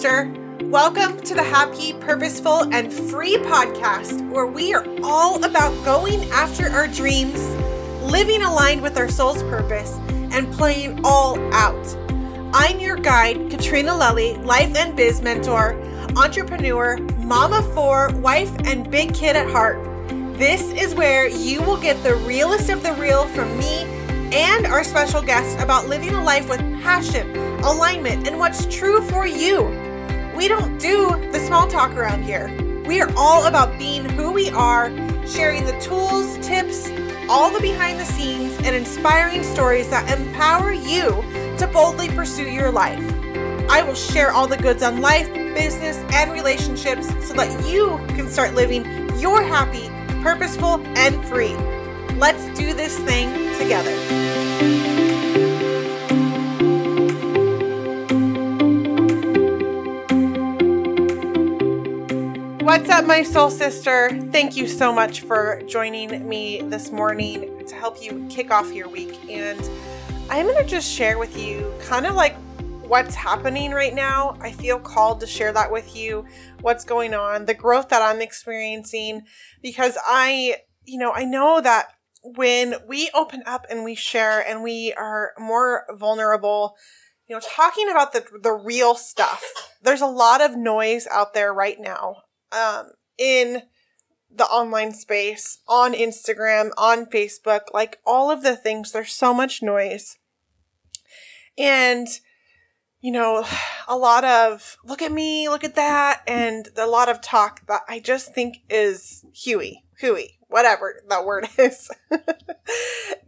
sister. Welcome to the Happy, Purposeful, and Free podcast, where we are all about going after our dreams, living aligned with our soul's purpose, and playing all out. I'm your guide, Katrina Lelli, life and biz mentor, entrepreneur, mama four, wife, and big kid at heart. This is where you will get the realest of the real from me and our special guests about living a life with passion, alignment, and what's true for you. We don't do the small talk around here. We are all about being who we are, sharing the tools, tips, all the behind the scenes, and inspiring stories that empower you to boldly pursue your life. I will share all the goods on life, business, and relationships so that you can start living your happy, purposeful, and free. Let's do this thing together. What's up, my soul sister? Thank you so much for joining me this morning to help you kick off your week. And I'm going to just share with you kind of like what's happening right now. I feel called to share that with you, what's going on, the growth that I'm experiencing, because I, you know, I know that when we open up and we share and we are more vulnerable, you know, talking about the the real stuff. There's a lot of noise out there right now um, in the online space, on Instagram, on Facebook, like all of the things. There's so much noise. And, you know, a lot of look at me, look at that, and a lot of talk that I just think is hooey, hooey, whatever that word is.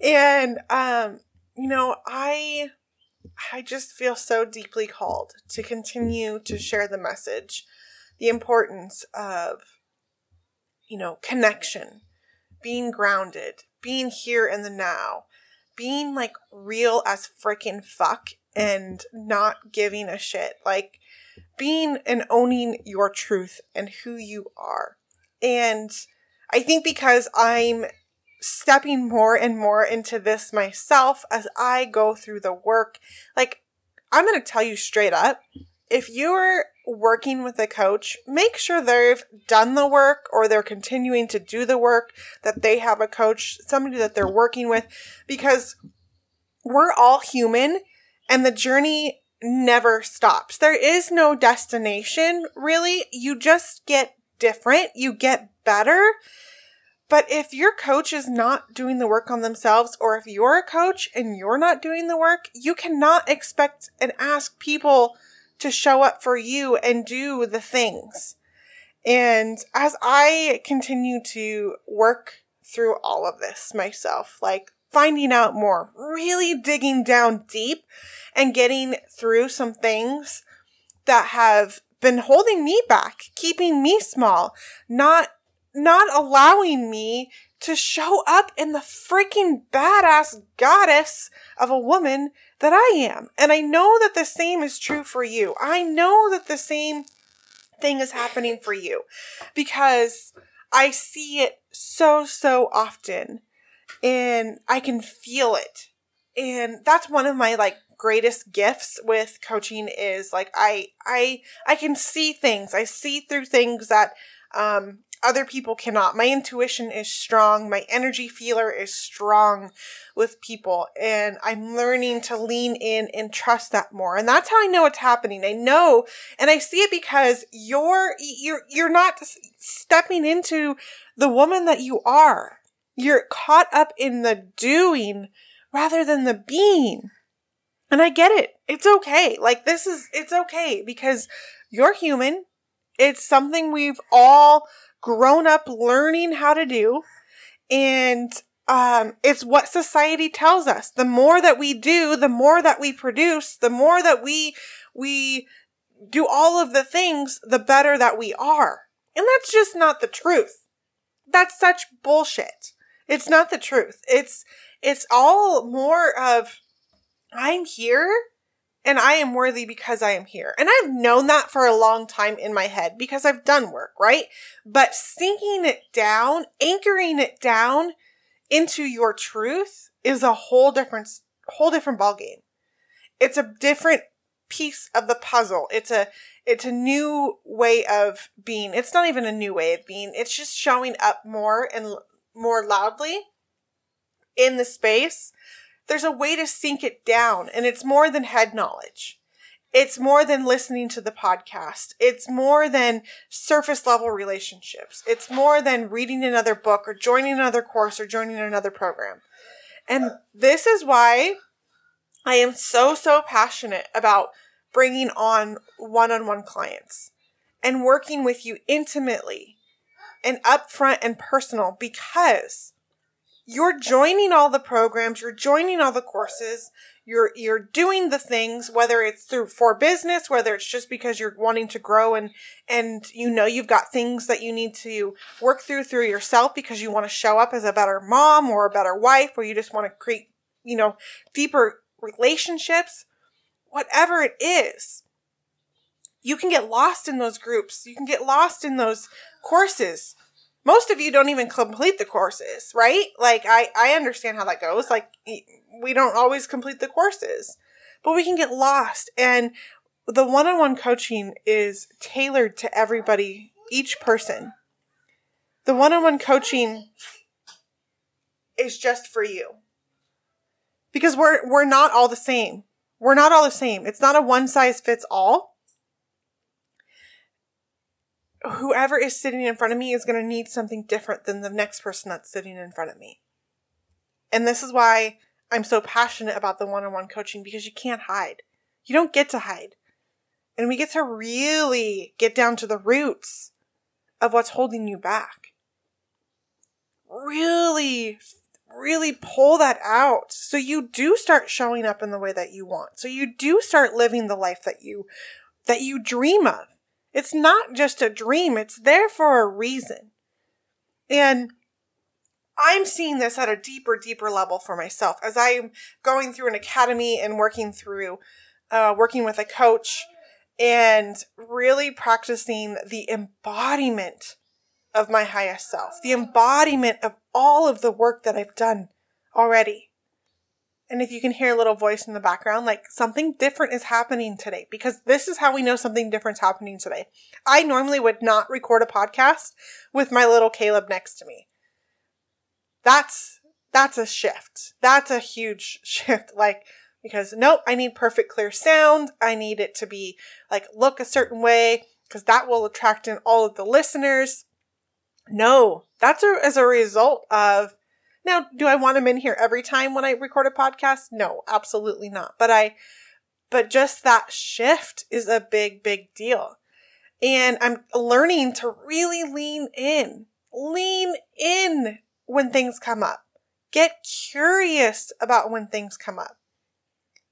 and, um, you know, I, I just feel so deeply called to continue to share the message the importance of, you know, connection, being grounded, being here in the now, being like real as freaking fuck and not giving a shit. Like being and owning your truth and who you are. And I think because I'm stepping more and more into this myself as I go through the work, like I'm going to tell you straight up, if you're working with a coach, make sure they've done the work or they're continuing to do the work, that they have a coach, somebody that they're working with, because we're all human and the journey never stops. There is no destination, really. You just get different, you get better. But if your coach is not doing the work on themselves, or if you're a coach and you're not doing the work, you cannot expect and ask people to show up for you and do the things. And as I continue to work through all of this myself, like finding out more, really digging down deep and getting through some things that have been holding me back, keeping me small, not not allowing me to show up in the freaking badass goddess of a woman that I am. And I know that the same is true for you. I know that the same thing is happening for you because I see it so, so often and I can feel it. And that's one of my like greatest gifts with coaching is like I I I can see things. I see through things that um other people cannot. My intuition is strong. My energy feeler is strong with people and I'm learning to lean in and trust that more. And that's how I know it's happening. I know and I see it because you're, you're, you're not stepping into the woman that you are. You're caught up in the doing rather than the being. And I get it. It's okay. Like this is, it's okay because you're human. It's something we've all grown up learning how to do. And um, it's what society tells us. The more that we do, the more that we produce, the more that we, we do all of the things, the better that we are. And that's just not the truth. That's such bullshit. It's not the truth. It's, it's all more of, I'm here and I am worthy because I am here. And I've known that for a long time in my head because I've done work, right? But sinking it down, anchoring it down into your truth is a whole different, whole different ballgame. It's a different piece of the puzzle. It's a, it's a new way of being. It's not even a new way of being. It's just showing up more and more loudly in the space. There's a way to sink it down and it's more than head knowledge. It's more than listening to the podcast. It's more than surface level relationships. It's more than reading another book or joining another course or joining another program. And this is why I am so, so passionate about bringing on one on one clients and working with you intimately and upfront and personal because you're joining all the programs, you're joining all the courses, you're you're doing the things whether it's through for business, whether it's just because you're wanting to grow and and you know you've got things that you need to work through through yourself because you want to show up as a better mom or a better wife or you just want to create, you know, deeper relationships whatever it is. You can get lost in those groups. You can get lost in those courses. Most of you don't even complete the courses, right? Like I I understand how that goes. Like we don't always complete the courses. But we can get lost and the one-on-one coaching is tailored to everybody, each person. The one-on-one coaching is just for you. Because we're we're not all the same. We're not all the same. It's not a one size fits all. Whoever is sitting in front of me is going to need something different than the next person that's sitting in front of me. And this is why I'm so passionate about the one on one coaching because you can't hide. You don't get to hide. And we get to really get down to the roots of what's holding you back. Really really pull that out so you do start showing up in the way that you want. So you do start living the life that you that you dream of. It's not just a dream, it's there for a reason. And I'm seeing this at a deeper, deeper level for myself as I'm going through an academy and working through, uh, working with a coach and really practicing the embodiment of my highest self, the embodiment of all of the work that I've done already. And if you can hear a little voice in the background, like something different is happening today because this is how we know something different's happening today. I normally would not record a podcast with my little Caleb next to me. That's, that's a shift. That's a huge shift. Like, because nope, I need perfect clear sound. I need it to be like look a certain way because that will attract in all of the listeners. No, that's a, as a result of now, do I want him in here every time when I record a podcast? No, absolutely not. But I, but just that shift is a big, big deal. And I'm learning to really lean in, lean in when things come up. Get curious about when things come up.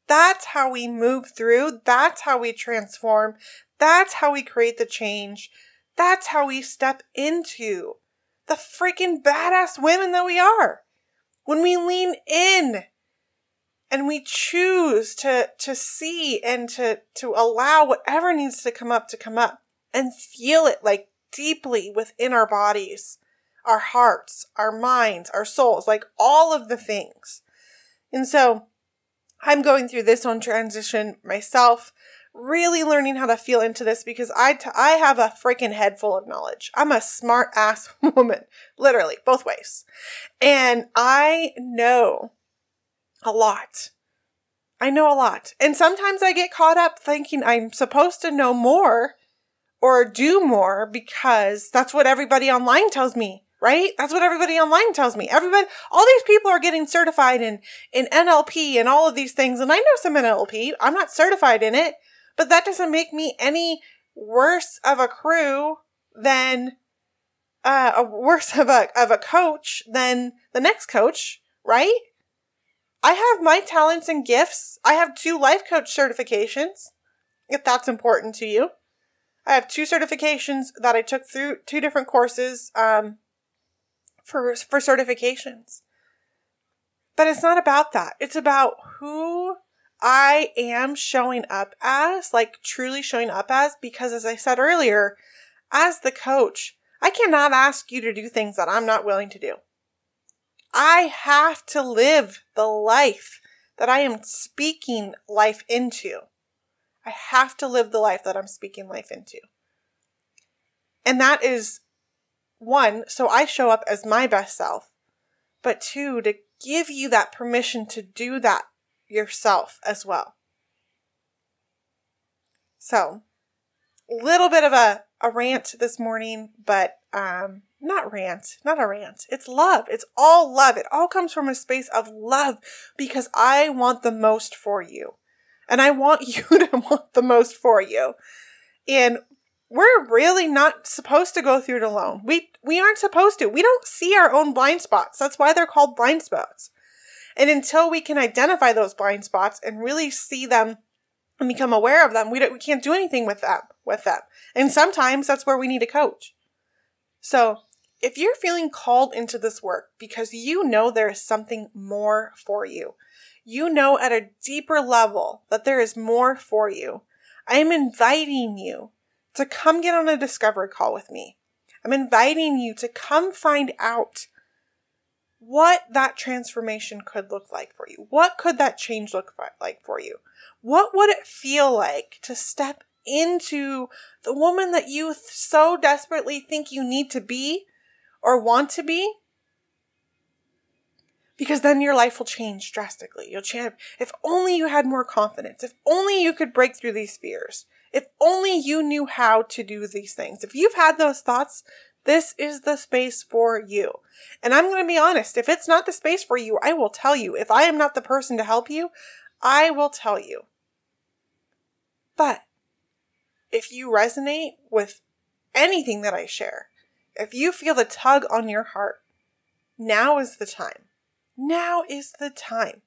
That's how we move through. That's how we transform. That's how we create the change. That's how we step into the freaking badass women that we are. When we lean in and we choose to, to see and to, to allow whatever needs to come up to come up and feel it like deeply within our bodies, our hearts, our minds, our souls, like all of the things. And so I'm going through this on transition myself really learning how to feel into this because I, t- I have a freaking head full of knowledge. I'm a smart ass woman, literally, both ways. And I know a lot. I know a lot. And sometimes I get caught up thinking I'm supposed to know more or do more because that's what everybody online tells me, right? That's what everybody online tells me. Everybody, all these people are getting certified in, in NLP and all of these things. And I know some NLP. I'm not certified in it, but that doesn't make me any worse of a crew than uh, a worse of a of a coach than the next coach, right? I have my talents and gifts. I have two life coach certifications, if that's important to you. I have two certifications that I took through two different courses um, for for certifications. But it's not about that. It's about who I am showing up as, like truly showing up as, because as I said earlier, as the coach, I cannot ask you to do things that I'm not willing to do. I have to live the life that I am speaking life into. I have to live the life that I'm speaking life into. And that is one, so I show up as my best self, but two, to give you that permission to do that yourself as well. So, a little bit of a, a rant this morning, but um, not rant, not a rant. It's love. It's all love. It all comes from a space of love because I want the most for you. And I want you to want the most for you. And we're really not supposed to go through it alone. We we aren't supposed to. We don't see our own blind spots. That's why they're called blind spots. And until we can identify those blind spots and really see them and become aware of them, we we can't do anything with them with them. And sometimes that's where we need a coach. So, if you're feeling called into this work because you know there is something more for you, you know at a deeper level that there is more for you, I am inviting you to come get on a discovery call with me. I'm inviting you to come find out what that transformation could look like for you. What could that change look like for you? What would it feel like to step into the woman that you so desperately think you need to be or want to be? Because then your life will change drastically. You'll change. If only you had more confidence. If only you could break through these fears. If only you knew how to do these things. If you've had those thoughts, this is the space for you. And I'm going to be honest, if it's not the space for you, I will tell you. If I am not the person to help you, I will tell you. But if you resonate with anything that I share, if you feel the tug on your heart, now is the time. Now is the time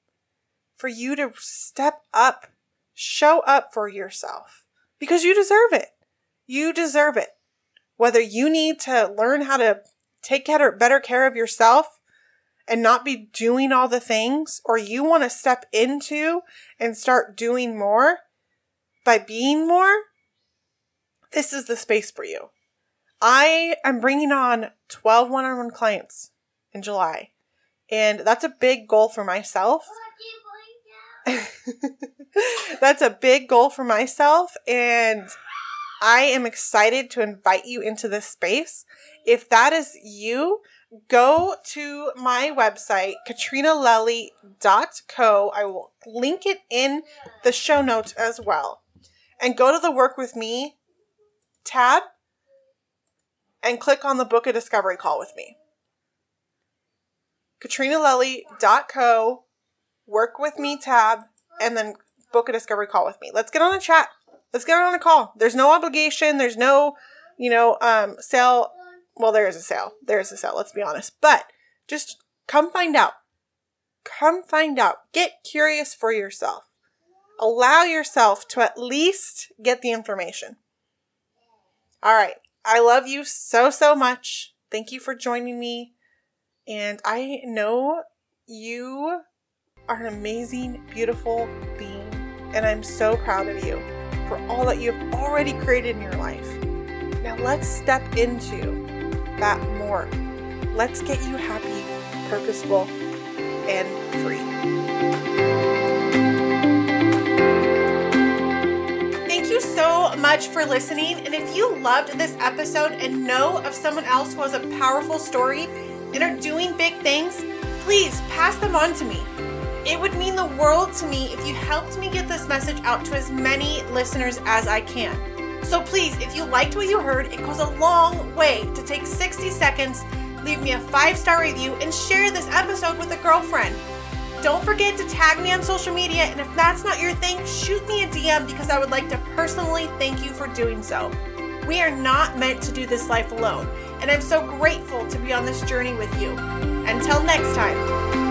for you to step up, show up for yourself because you deserve it. You deserve it. Whether you need to learn how to take better care of yourself and not be doing all the things, or you want to step into and start doing more by being more, this is the space for you. I am bringing on 12 one on one clients in July, and that's a big goal for myself. that's a big goal for myself, and I am excited to invite you into this space. If that is you, go to my website, katrinalelli.co. I will link it in the show notes as well. And go to the Work With Me tab and click on the Book a Discovery Call with me. katrinalelli.co, Work With Me tab, and then book a discovery call with me. Let's get on a chat. Let's get on a call. There's no obligation. There's no, you know, um, sale. Well, there is a sale. There is a sale. Let's be honest. But just come find out. Come find out. Get curious for yourself. Allow yourself to at least get the information. All right. I love you so, so much. Thank you for joining me. And I know you are an amazing, beautiful being. And I'm so proud of you for all that you've already created in your life. Now let's step into that more. Let's get you happy, purposeful, and free. Thank you so much for listening. And if you loved this episode and know of someone else who has a powerful story and are doing big things, please pass them on to me. It would mean the world to me if you helped me get this message out to as many listeners as I can. So please, if you liked what you heard, it goes a long way to take 60 seconds, leave me a five star review, and share this episode with a girlfriend. Don't forget to tag me on social media, and if that's not your thing, shoot me a DM because I would like to personally thank you for doing so. We are not meant to do this life alone, and I'm so grateful to be on this journey with you. Until next time.